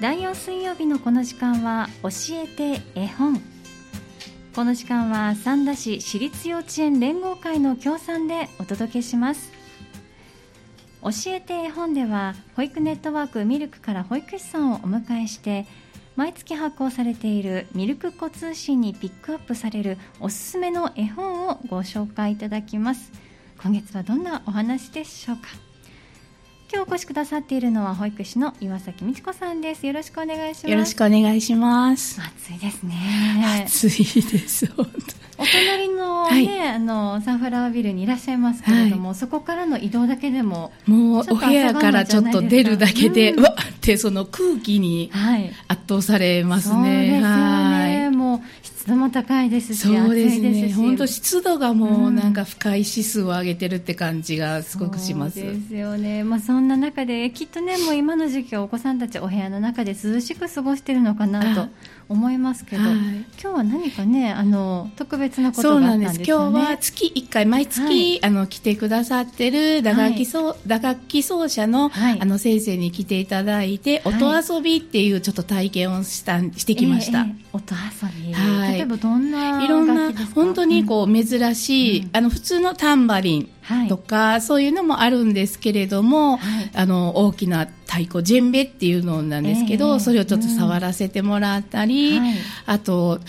第4水曜日のこの時間は教えて絵本。この時間は三田市私立幼稚園連合会の協賛でお届けします。教えて絵本では保育ネットワークミルクから保育士さんをお迎えして毎月発行されているミルク子通信にピックアップされるおすすめの絵本をご紹介いただきます。今月はどんなお話でしょうか？今日お越しくださっているのは保育士の岩崎美智子さんです。よろしくお願いします。よろしくお願いします。暑いですね。暑いですお隣のね、はい、あのサンフラワービルにいらっしゃいますけれども、はい、そこからの移動だけでももうお部屋からちょっと出るだけで、うん、わってその空気に圧倒されますね。はい、そうですよね。もう湿度も高いですし、そうですね。本当湿度がもうなんか不快指数を上げてるって感じがすごくします。そうですよね。まあそんな中できっとねもう今の時期はお子さんたちお部屋の中で涼しく過ごしてるのかなと。思いますけど、はい、今日は何かねあの特別なことがあったんです、ね、今日は月1回毎月、はい、あの来てくださってる打楽器奏、はい、打楽器奏者の,、あの先生に来ていただいて、音遊びっていうちょっと体験をしたしてきました。えー、音遊び、はい、例えばどんないろんな本当にこう珍しい、うん、あの普通のタンバリンとか、はい、そういうのもあるんですけれども、はい、あの大きな太鼓ジェンベっていうのなんですけど、えー、それをちょっと触らせてもらったり、うん、あと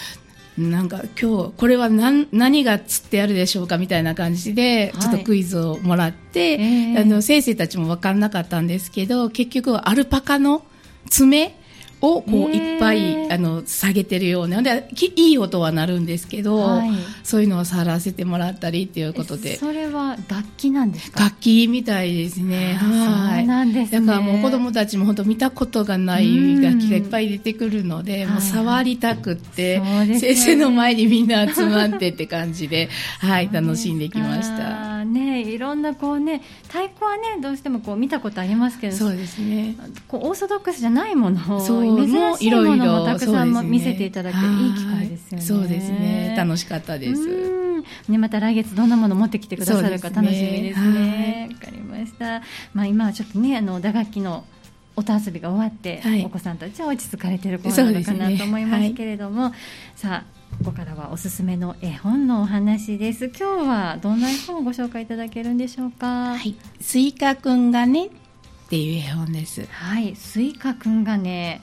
なんか今日これは何何が釣ってあるでしょうかみたいな感じでちょっとクイズをもらって、はいえ。ー、あの先生たちも分からなかったんですけど結局アルパカの爪をこういっぱいあの下げてるようなでいい音は鳴るんですけど、はい、そういうのを触らせてもらったりっていうことで。それは楽器なんですか？楽器みたいですね。はい。なんです、ね、だからもう子供たちも本当見たことがない楽器がいっぱい出てくるので、もう触りたくって、はい、先生の前にみんな集まってって感じではい楽しんできましたねいろんなこうね太鼓はねどうしてもこう見たことありますけどそうですねこうオーソドックスじゃないものを珍しいものもたくさん見せていただけていい機会ですよね。そうですね。楽しかったです。ね、また来月どんなもの持ってきてくださるか楽しみですね。わ、ね、かりました。まあ今はちょっとね、あの打楽器の音遊びが終わって、はい、お子さんたちは落ち着かれている頃なのかなと思いますけれども、ねはい、さあここからはおすすめの絵本のお話です。今日はどんな絵本をご紹介いただけるんでしょうか？はい、スイカくんがねっていう絵本です。はい、スイカくんがね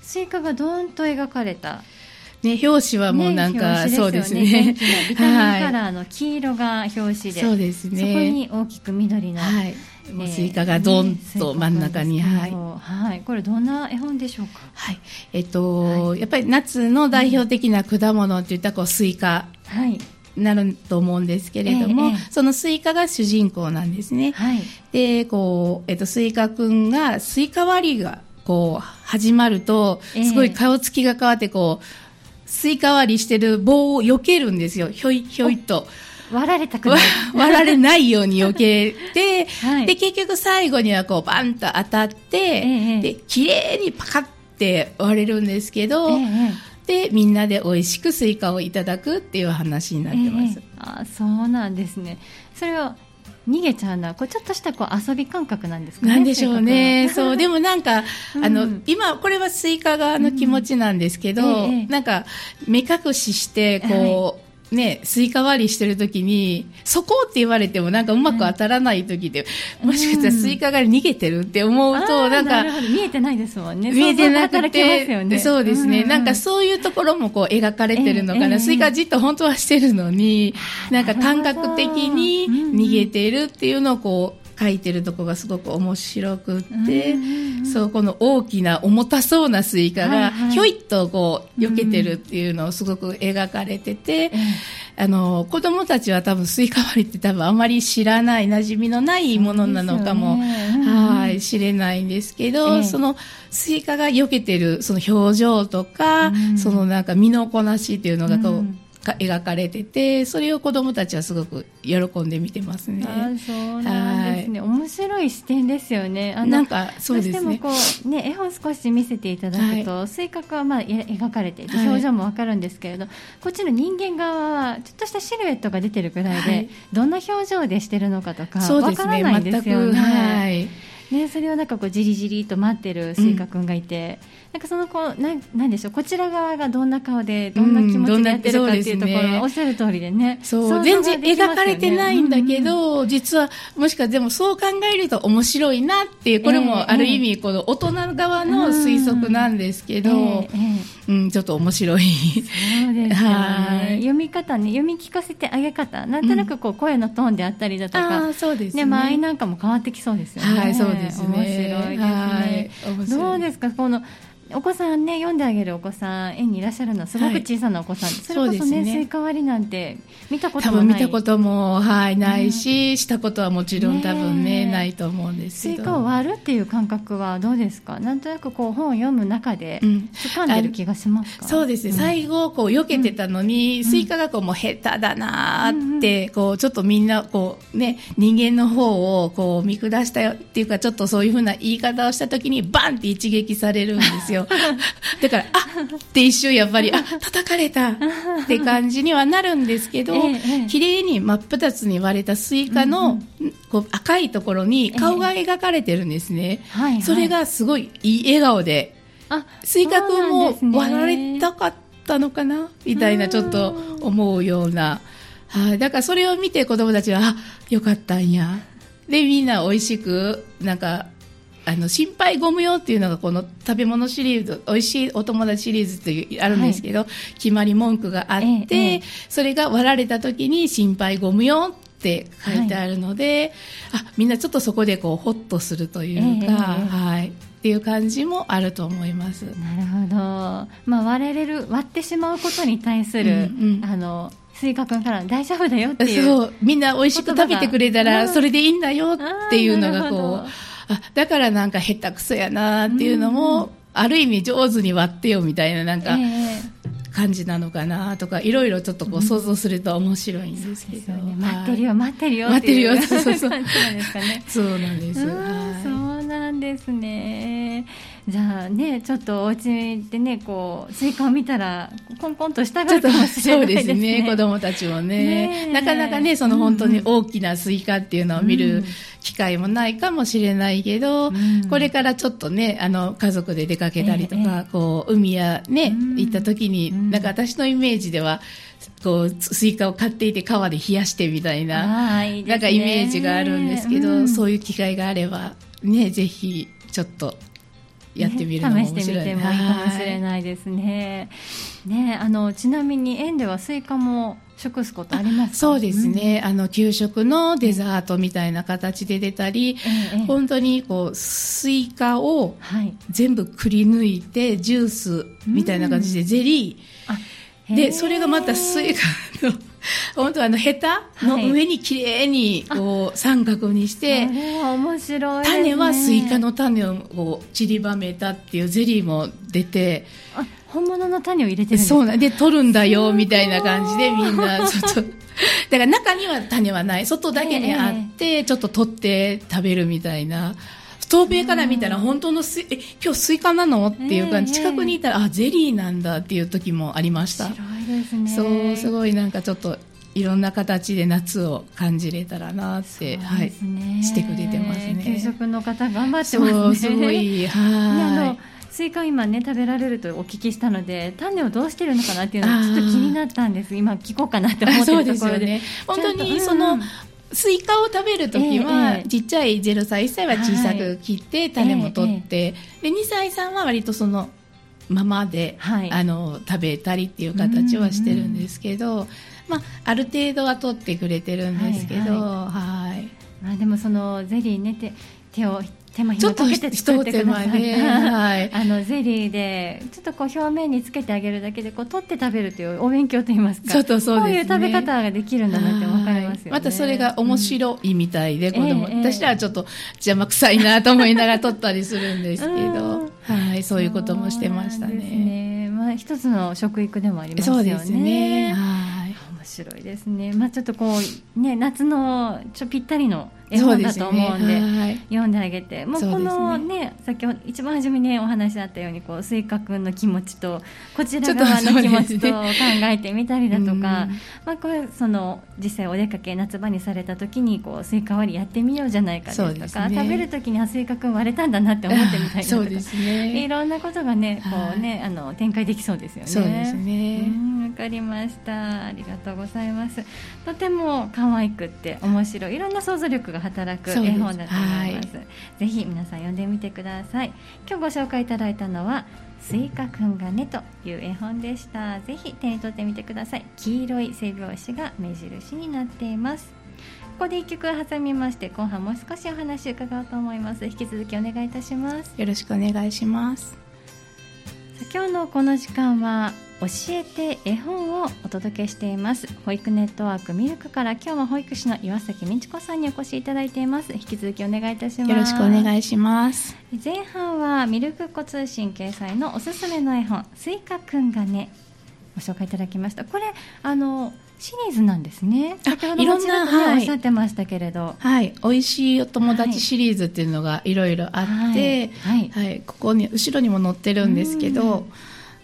スイカがどーんと描かれたね、表紙はもうなんか、ね、そうですね。ビタミンカラーの黄色が表紙で、そうですね。そこに大きく緑の、はい、もうスイカがどんと真ん中に、はい、はい、これどんな絵本でしょうか？はい、えっと、はい、やっぱり夏の代表的な果物っていったらこうスイカ。はい。なると思うんですけれども、ええ、そのスイカが主人公なんですね。はい、で、こう、えっと、スイカくんが、スイカ割りがこう始まると、すごい顔つきが変わって、こう、スイカ割りしてる棒を避けるんですよ。ひょいひょいと。割られたくない。割られないように避けて、はい、で、結局最後にはこうバンと当たって、ええ、で、綺麗にパカって割れるんですけど、え、で、みんなで美味しくスイカをいただくっていう話になってます。あそうなんですね。それは逃げちゃうのはこうちょっとしたこう遊び感覚なんですかね。なんでしょうね。そうでもなんか、うん、あの今これはスイカ側の気持ちなんですけど、うんええ、なんか目隠ししてこう。はいね、スイカ割りしてる時に、そこって言われてもなんかうまく当たらない時で、うん、もしかしたらスイカが逃げてるって思うと、なんか、見えてないですもんね。見えてなくて、ね、そうですね、うんうん、なんかそういうところもこう描かれてるのかな、えー、スイカじっと本当はしてるのに、なんか感覚的に逃げてるっていうのをこう、書いてるとこがすごく面白くって、そうこの大きな重たそうなスイカがひょいっとこう避けてるっていうのをすごく描かれてて、あの子供たちは多分スイカ割りって多分あまり知らない馴染みのないものなのかも、はい知れないんですけど、そのスイカが避けてるその表情とか、そのなんか身のこなしっていうのがこう、が描かれててそれを子どもたちはすごく喜んで見てますね。あそうなんですね、はい、面白い視点ですよね。あなんかそうですね。こうね絵本少し見せていただくと、はい、スイカ君はまあ描かれていて表情もわかるんですけれど、はい、こっちの人間側はちょっとしたシルエットが出てるぐらいで、どんな表情でしてるのかとかわからないんですよね。はいね、それをなんかこうじりじりと待ってるスイカ君がいて、うん、なんかそのこうなんなんでしょうこちら側がどんな顔でどんな気持ちでやってるかっていうところが、うんね、おっしゃる通りでね。そう全然描かれてないんだけど、うんうん、実はもしかでもそう考えると面白いなっていうこれもある意味この大人側の推測なんですけど、えーえー、うん、ちょっと面白い。そうです、ね、読み方ね読み聞かせてあげ方。なんとなくこう声のトーンであったりだとか、うん、そうですね。間合いなんかも変わってきそうですよね。はい、そうですね。面白いですね。はい、どうですか？このお子さんね読んであげるお子さん園にいらっしゃるのはすごく小さなお子さん、はい、それこそねスイカ割りなんて見たこともない。多分見たことも、はい、ないし、うん、したことはもちろん多分ね、ね、ないと思うんですけど。スイカを割るっていう感覚はどうですか？なんとなくこう本を読む中で掴んでる気がしますか、うん、そうですね、うん、最後こう避けてたのに、スイカがこうもう下手だなって、こうちょっとみんなこうね人間の方をこう見下したよっていうかちょっとそういうふうな言い方をした時にバンって一撃されるんですよよ。だから、あって一瞬やっぱり、あ、叩かれたって感じにはなるんですけど、綺麗に真っ二つに割れたスイカの、こう赤いところに顔が描かれてるんですね。それがすごいいい笑顔で、スイカ君も割られたかったのかな？みたいなちょっと思うような。はい、だからそれを見て子供たちは、あ、よかったんや。で、みんな美味しく、なんか、あの心配ご無用っていうのがこの食べ物シリーズ、美味しいお友達シリーズっていうあるんですけど、はい、決まり文句があって、ええ、それが割られた時に心配ご無用って書いてあるので、はい、あみんなちょっとそこでこうホッとするというか、え、はい。っていう感じもあると思います。なるほど。まあ割られる割ってしまうことに対する、うんうん、あのスイカ君から大丈夫だよっていうそう。みんな美味しく食べてくれたらそれでいいんだよっていうのがこうあだからなんか下手くそやなっていうのも、うん、ある意味上手に割ってよみたいななんか、感じなのかなとかいろいろちょっとこう想像すると面白いんですけど、ね、待ってるよ待ってるよ待ってるよ。そうそうそうなんですかね。そうなんです、そうなんですねじゃあねちょっとお家でねこうスイカを見たらコンコンとしたがるかもしれないですね。そうですね子供たちもね。なかなかねその本当に大きなスイカっていうのを見る機会もないかもしれないけど、うん、これからちょっとねあの家族で出かけたりとか、えー、こう海やね、うん、行った時に、うん、なんか私のイメージではこうスイカを買っていて川で冷やしてみたいな、いいなんかイメージがあるんですけど、そういう機会があればねぜひちょっとやってみるのもね、試してみてもいいかもしれないですね。ねあのちなみに園ではスイカも食すことありますそうですね、うん、あの給食のデザートみたいな形で出たり、ええ、本当にこうスイカを全部くり抜いてジュースみたいな感じでゼリー、うん、でそれがまたスイカの 本当あのヘタの上にきれいにこう三角にして、は面白い、ね、種はスイカの種を散りばめたっていうゼリーも出て本物の種を入れてるんですそうなんで取るんだよみたいな感じでみんなちょっとだから中には種はない。外だけにあって、ちょっと取って食べるみたいな。遠目から見たら本当のスイ、え、今日スイカなの？っていう感じ、近くにいたら、あ、ゼリーなんだっていう時もありました。そう、すごいなんかちょっと、いろんな形で夏を感じれたらなって、はい、してくれてますね。給食の方頑張ってますね。すごい、はい。スイカ今ね食べられるとお聞きしたので種をどうしてるのかなっていうのはちょっと気になったんです。今聞こうかなと思ってるところで、ね、本当にその、うんスイカを食べるときは、えー、ちっちゃい0歳、1歳は小さく切って、種も取って、えー、で2歳さんは割とそのままで、はい、あの食べたりっていう形はしてるんですけど、まあ、ある程度は取ってくれてるんですけど、はい、はい、まあ、でもそのゼリーね手手を手間暇かけて作ってください、ね、はい、あのゼリーでちょっとこう表面につけてあげるだけでこう取って食べるというお勉強といいますかちょっとそう、ね、こういう食べ方ができるんだなって分かりますよね。またそれが面白いみたいで、うん、子供、えー、私らはちょっと邪魔くさいなと思いながら取ったりするんですけど、はい、そういうこともしてましたね。ね。まあ、一つの食育でもありますよね。そうですね。はい。面白いですね。まあちょっとこうね夏のちょぴったりの絵本だと思うんで、ねはい、読んであげて、もうこのね、ね先ほど一番初めにお話あったようにこうスイカ君の気持ちとこちら側の気持ちと考えてみたりだとか、ね、まあこれその実際お出かけ夏場にされた時にこうスイカ割りやってみようじゃないかですとか、食べる時にあスイカ君割れたんだなって思ってみたりだとか、いろんなことがねこうねあの展開できそうですよね。そうですね。わかりました。ありがとうございます。とても可愛くって面白い。いろんな想像力が働く絵本だと思います、はい、ぜひ皆さん読んでみてください。今日ご紹介いただいたのはスイカくんがねという絵本でした。ぜひ手に取ってみてください。黄色い背表紙が目印になっています。ここで一曲挟みまして後半もう少しお話伺おうと思います。引き続きお願いいたします。よろしくお願いします。今日のこの時間は教えて絵本をお届けしています。保育ネットワークミルクから今日は保育士の岩崎美智子さんにお越しいただいています。引き続きお願いいたします。よろしくお願いします。前半はミルク子通信掲載のおすすめの絵本スイカくんがねご紹介いただきました。これあのシリーズなんですね。先ほどもちらっと、ね、はい、おっしゃってましたけれど、はい、美味しいお友達シリーズっていうのがいろいろあって、はい、はい、ここに後ろにも載ってるんですけど、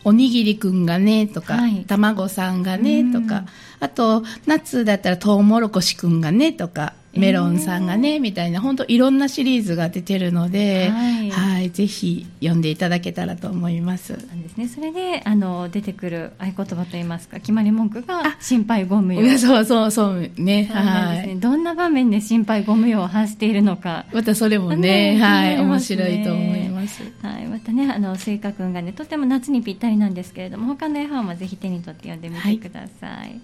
おにぎりくんがねとか、はい、卵さんがねとか、あと夏だったらとうもろこしくんがねとかメロンさんがね、みたいな本当いろんなシリーズが出てるので、はい、はい、ぜひ読んでいただけたらと思います。なんですね。それであの出てくる合言葉といいますか決まり文句が心配ご無用。そうそうそうね。はい、ね。どんな場面で心配ご無用を発しているのか。またそれもね、ねはい、面白いと思います。はい、またねあのスイカくんがねとても夏にぴったりなんですけれども他の絵本もぜひ手に取って読んでみてください。はい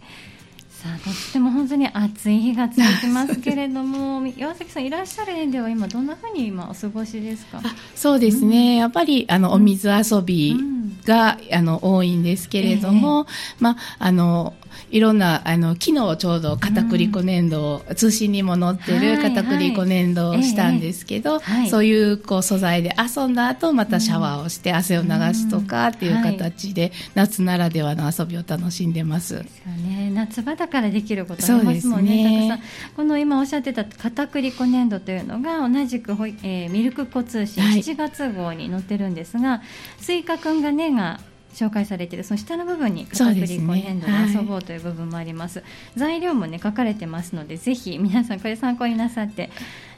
さあとっても本当に暑い日が続きますけれども 岩崎さんいらっしゃる園では今どんなふうに今お過ごしですか？そうですね、うん、やっぱりあのお水遊びが、うん、あの多いんですけれども、えー、まああのいろんな、あの、昨日ちょうど片栗粉粘土、うん、通信にも載ってる片栗粉粘土をしたんですけど、はいはい、そういうこう素材で遊んだ後、またシャワーをして汗を流すとかっていう形で、夏ならではの遊びを楽しんでます。ですよね。夏場だからできることありますもんね。ね。たくさん。この今おっしゃってた片栗粉粘土というのが同じく、えー、ミルク粉通信7月号に載ってるんですが、はい、スイカくんがねが紹介されているその下の部分に片栗粉粘土で遊ぼうという部分もあります、はい、材料もね書かれてますのでぜひ皆さんこれ参考になさって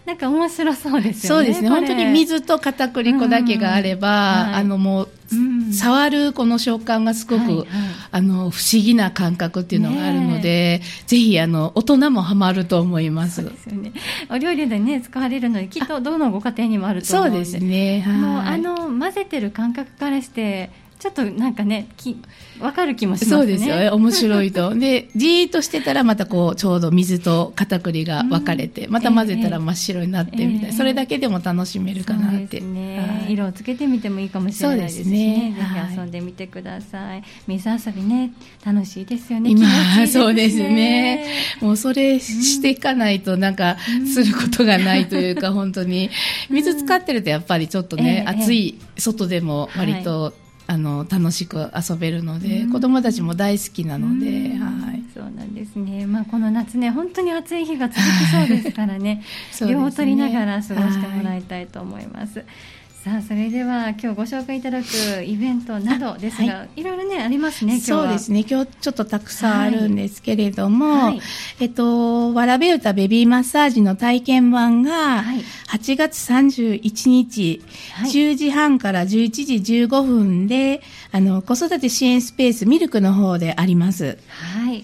なんか面白そうですよね。そうですね。本当に水と片栗粉だけがあれば、うんはい、あのもう、うん、触るこの食感がすごく、はいはい、あの不思議な感覚っていうのがあるので、ぜひあの大人もハマると思います。ですよね。お料理でね使われるのできっとどのご家庭にもあると思うんで。そうですね。はい、もうあの混ぜてる感覚からして。ちょっとなんかね、き分かる気もしますね。そうですよ、面白いと。で、じーっとしてたらまたこう、ちょうど水と片栗が分かれて、うん、また混ぜたら真っ白になってみたいな、えー、それだけでも楽しめるかなって。ね、はい、色をつけてみてもいいかもしれないですね。すね。ぜひ遊んでみてください、水遊びね、楽しいですよね。今、ね、そうですね。もうそれしていかないとなんか、することがないというか、うん、本当に。水使ってるとやっぱりちょっとね、えー、暑い外でも割と、はいあの楽しく遊べるので、うん、子供たちも大好きなので、うん、はい、そうなんですね、まあ、この夏ね本当に暑い日が続きそうですからね。ね、両方取りながら過ごしてもらいたいと思います。はいさあそれでは今日ご紹介いただくイベントなどですが、はい、いろいろねありますねそうですね。今日ちょっとたくさんあるんですけれども、はい、えっとわらべ歌ベビーマッサージの体験版が8月31日、はい、10時半から11時15分であの子育て支援スペースミルクの方であります。はい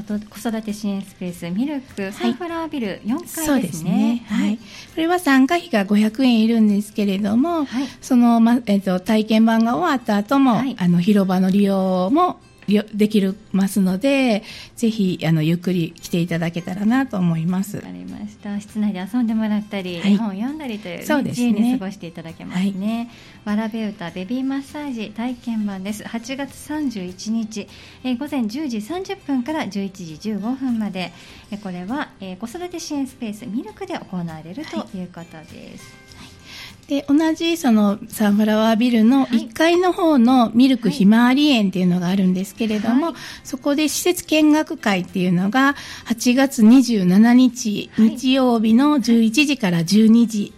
子育て支援スペースミルクサンフラワービル4階ですね。はい、ね。はい、これは参加費が500円いるんですけれども、はい、その、まえっと、体験版が終わった後も、はい、あの広場の利用もできますので、ぜひあのゆっくり来ていただけたらなと思います。わかりました。室内で遊んでもらったり、はい、本を読んだりという、ね、そうですね、自由に過ごしていただけますね。はい、わらべ歌ベビーマッサージ体験版です。8月31日、えー、午前10時30分から11時15分まで、えー、これは、えー、子育て支援スペースミルクで行われるということです。はいで同じそのサンフラワービルの1階の方のミルクひまわり園っていうのがあるんですけれども、はい、そこで施設見学会っていうのが8月27日、日曜日の11時から12時。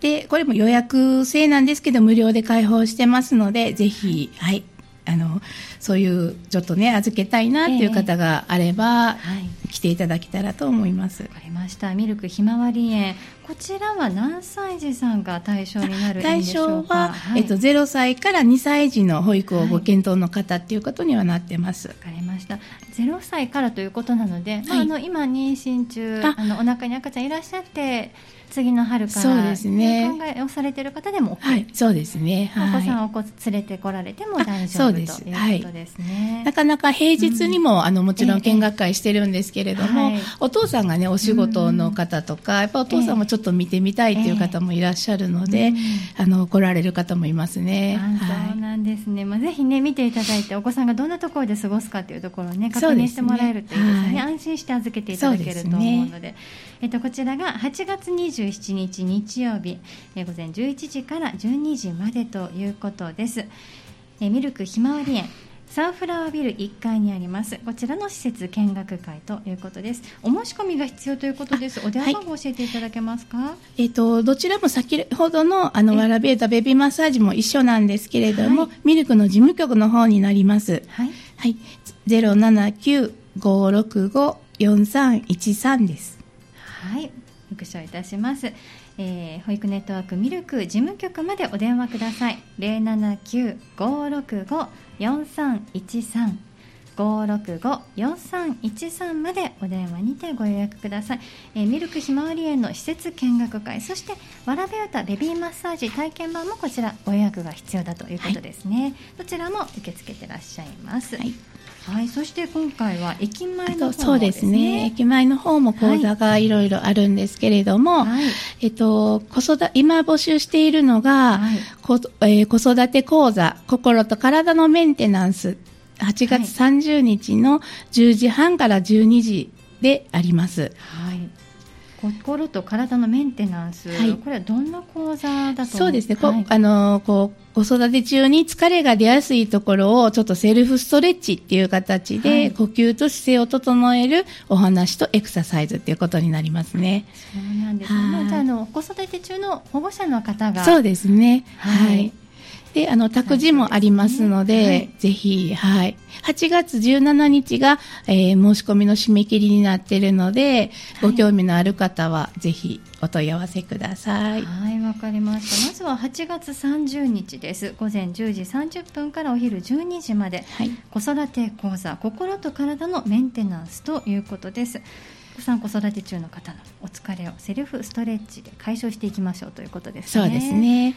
で、これも予約制なんですけど、無料で開放してますので、ぜひ、はい、あの、そういう、ちょっとね、預けたいなっていう方があれば、えーはい、来ていただけたらと思います。わかりました。ミルクひまわり園。こちらは何歳児さんが対象になる対象は、はい、えっと、0歳から2歳児の保育をご検討の方っていうことにはなってます。わ、かりました。0歳からということなので、まあ、あの、今妊娠中、あの、お腹に赤ちゃんいらっしゃって、次の春からそうですね。考えをされている方でも OK、はい、そうですね、はい、お子さんをこ連れてこられても大丈夫ということですね、はい、なかなか平日にも、うん、あのもちろん見学会してるんですけれども、えー、お父さんがねお仕事の方とか、うん、やっぱお父さんもちょっと見てみたいっていう方もいらっしゃるので、えー、あの来られる方もいますね、そうなんですね、まあ、ぜひね見ていただいてお子さんがどんなところで過ごすかというところをね確認してもらえるといいですね、安心して預けていただけると思うのでえっと、こちらが8月27日日曜日、え午前11時から12時までということです。えミルクひまわり園サンフラワービル1階にあります。こちらの施設見学会ということです。お申し込みが必要ということです。お電話番号教えていただけますか、はい、えっ、ー、とどちらも先ほどのあのワラベータベビーマッサージも一緒なんですけれども、はい、ミルクの事務局の方になります。はい、はい、079-565-4313ですはい復唱いたします、えー、保育ネットワークミルク事務局までお電話ください。079-565-4313 565-4313までお電話にてご予約ください、えー、ミルクひまわり園の施設見学会そしてわらべ歌ベビーマッサージ体験版もこちらご予約が必要だということですね、はい、どちらも受け付けてらっしゃいます、はい。はい、そして今回は駅前の、ね、そうですね。駅前の方も講座がいろいろあるんですけれども、はい、えっと、子育今募集しているのが、はい、こえー、子育て講座、心と体のメンテナンス、8月30日の10時半から12時であります。はい。心と体のメンテナンス、はい、これはどんな講座だとそうですね、はい、あのこう子育て中に疲れが出やすいところをちょっとセルフストレッチっていう形で、はい、呼吸と姿勢を整えるお話とエクササイズっていうことになりますね。そうなんですね。じゃあの子育て中の保護者の方がそうですね。はいで、あの、託児もありますので、でねはい、ぜひ、はい。8月17日が、えー、申し込みの締め切りになっているので、ご興味のある方は、ぜひお問い合わせください。はい、わかりました。まずは8月30日です。午前10時30分からお昼12時まで、はい、子育て講座、心と体のメンテナンスということです。子さん子育て中の方のお疲れをセルフストレッチで解消していきましょうということですね。そうですね。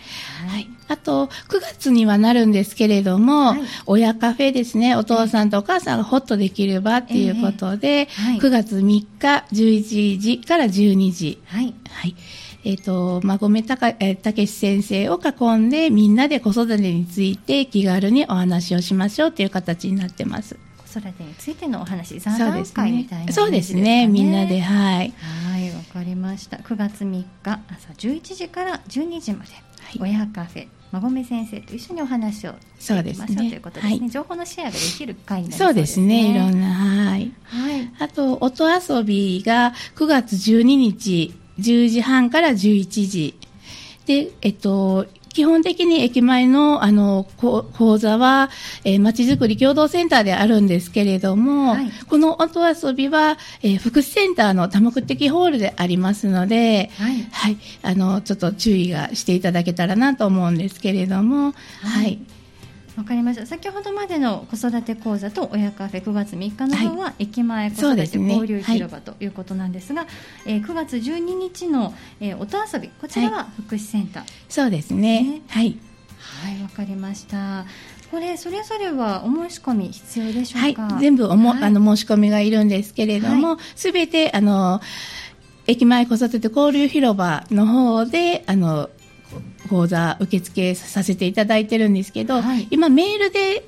はい。あと、9月にはなるんですけれども、はい、親カフェですね、お父さんとお母さんがホッとできればっていうことで、えーはい、9月3日11時から12時。はい。はい。えっ、ー、と、まごめたか、えたけし先生を囲んで、みんなで子育てについて気軽にお話をしましょうという形になってます。子育てについてのお話座談会みたいな、ね、そうですね。みんなではい。はいわかりました。9月3日朝11時から12時まで、はい、親カフェまごめ先生と一緒にお話をしていきましょう、ね、ということですね、はい、情報のシェアができる会になりそうですね。そうですね。いろんなはい、はい、あと音遊びが9月12日10時半から11時。で、えっと、基本的に駅前のあの講座は、えー、まちづくり共同センターであるんですけれども、はい、この音遊びは、えー、福祉センターの多目的ホールでありますので、はい、はい、あのちょっと注意がしていただけたらなと思うんですけれども、はい、はいわかりました。先ほどまでの子育て講座と親カフェ9月3日の方は駅前子育て交流広場ということなんですが、すねはい、えー、9月12日の、えー、音遊びこちらは福祉センター、はい、そうですね、ね、はい。はいわかりました。これそれぞれはお申し込み必要でしょうか、はい、全部おも、はい、あの申し込みがいるんですけれどもすべ、てあの駅前子育て交流広場の方であの講座受付させていただいてるんですけど、はい、今メールで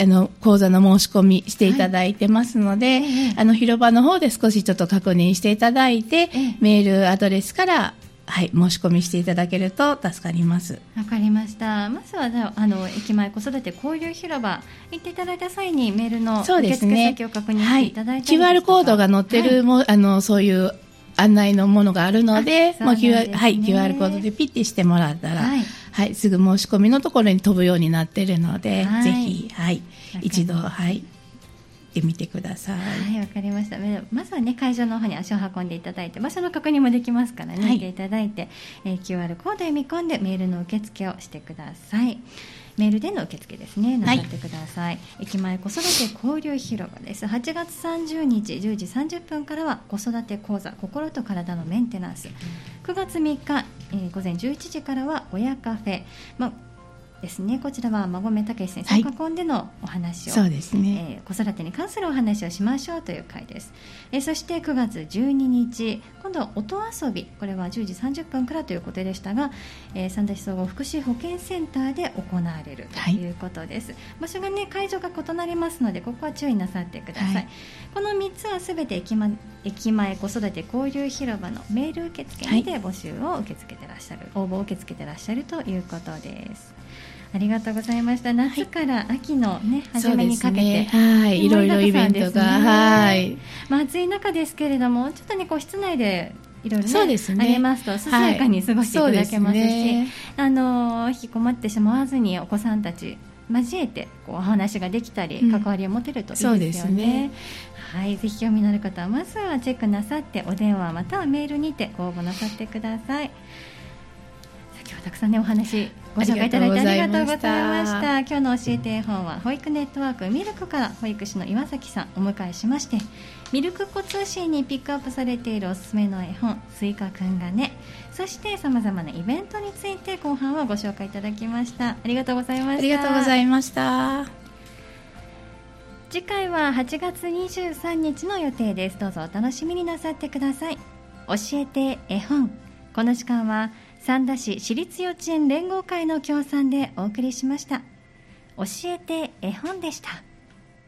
あの講座の申し込みしていただいてますので、はい、あの広場の方で少しちょっと確認していただいて、メールアドレスからはい、申し込みしていただけると助かります。わかりました。まずはあの駅前子育て交流広場行っていただいた際にメールの受付先を確認していただいて、ね。はい、QR コードが載ってるも、はい、あのそういう案内のものがあるので、もう QR, はい、QR コードでピッてしてもらったら、はい、はい、すぐ申し込みのところに飛ぶようになっているので、はい、ぜひ、はい、一度、はい、ってみてください。はい、わかりました。まずはね、会場の方に足を運んでいただいて、場所の確認もできますからね、はい、ていただいて、えー、QR コード読み込んでメールの受付をしてください。メールでの受付ですね、なさってください。はい、駅前子育て交流広場です。8月30日10時30分からは子育て講座心と体のメンテナンス。9月3日、えー、午前11時からは親カフェ。まあですね。こちらは孫目武先生参加でのお話を、そうですね、えー、子育てに関するお話をしましょうという回です、えー、そして9月12日今度は音遊びこれは10時30分からということでしたが、えー、三田市総合福祉保健センターで行われるとい。うことです、はい、場所がね会場が異なりますのでここは注意なさってください、はい、この3つはすべて駅,、ま、駅前子育て交流広場のメール受付にて募集を受け付けてらっしゃる、はい、応募を受け付けてらっしゃるということですありがとうございました。夏から秋のね、はい、初めにかけて、ね、はい、いろいろイベントが、はい。まあ暑い中ですけれども、ちょっとねこう室内でいろいろ、ね、そうですね、ありますと、ささやかに過ごしていただけますし、はいね、あの引きこもってしまわずにお子さんたち交えてこうお話ができたり、関わりを持てるといいですよね。ね。はい、ぜひ興味のある方はまずはチェックなさってお電話またはメールにてご応募なさってください。今日はたくさんねお話ご紹介いただいてありがとうございました。今日の教えて絵本は保育ネットワークミルクから保育士の岩崎さんお迎えしましてミルク子通信にピックアップされているおすすめの絵本スイカくんがねそしてさまざまなイベントについて後半はご紹介いただきました。ありがとうございました。ありがとうございました。次回は8月23日の予定です。どうぞお楽しみになさってください。教えて絵本。この時間は三田市私立幼稚園連合会の協賛でお送りしました。教えて絵本でした。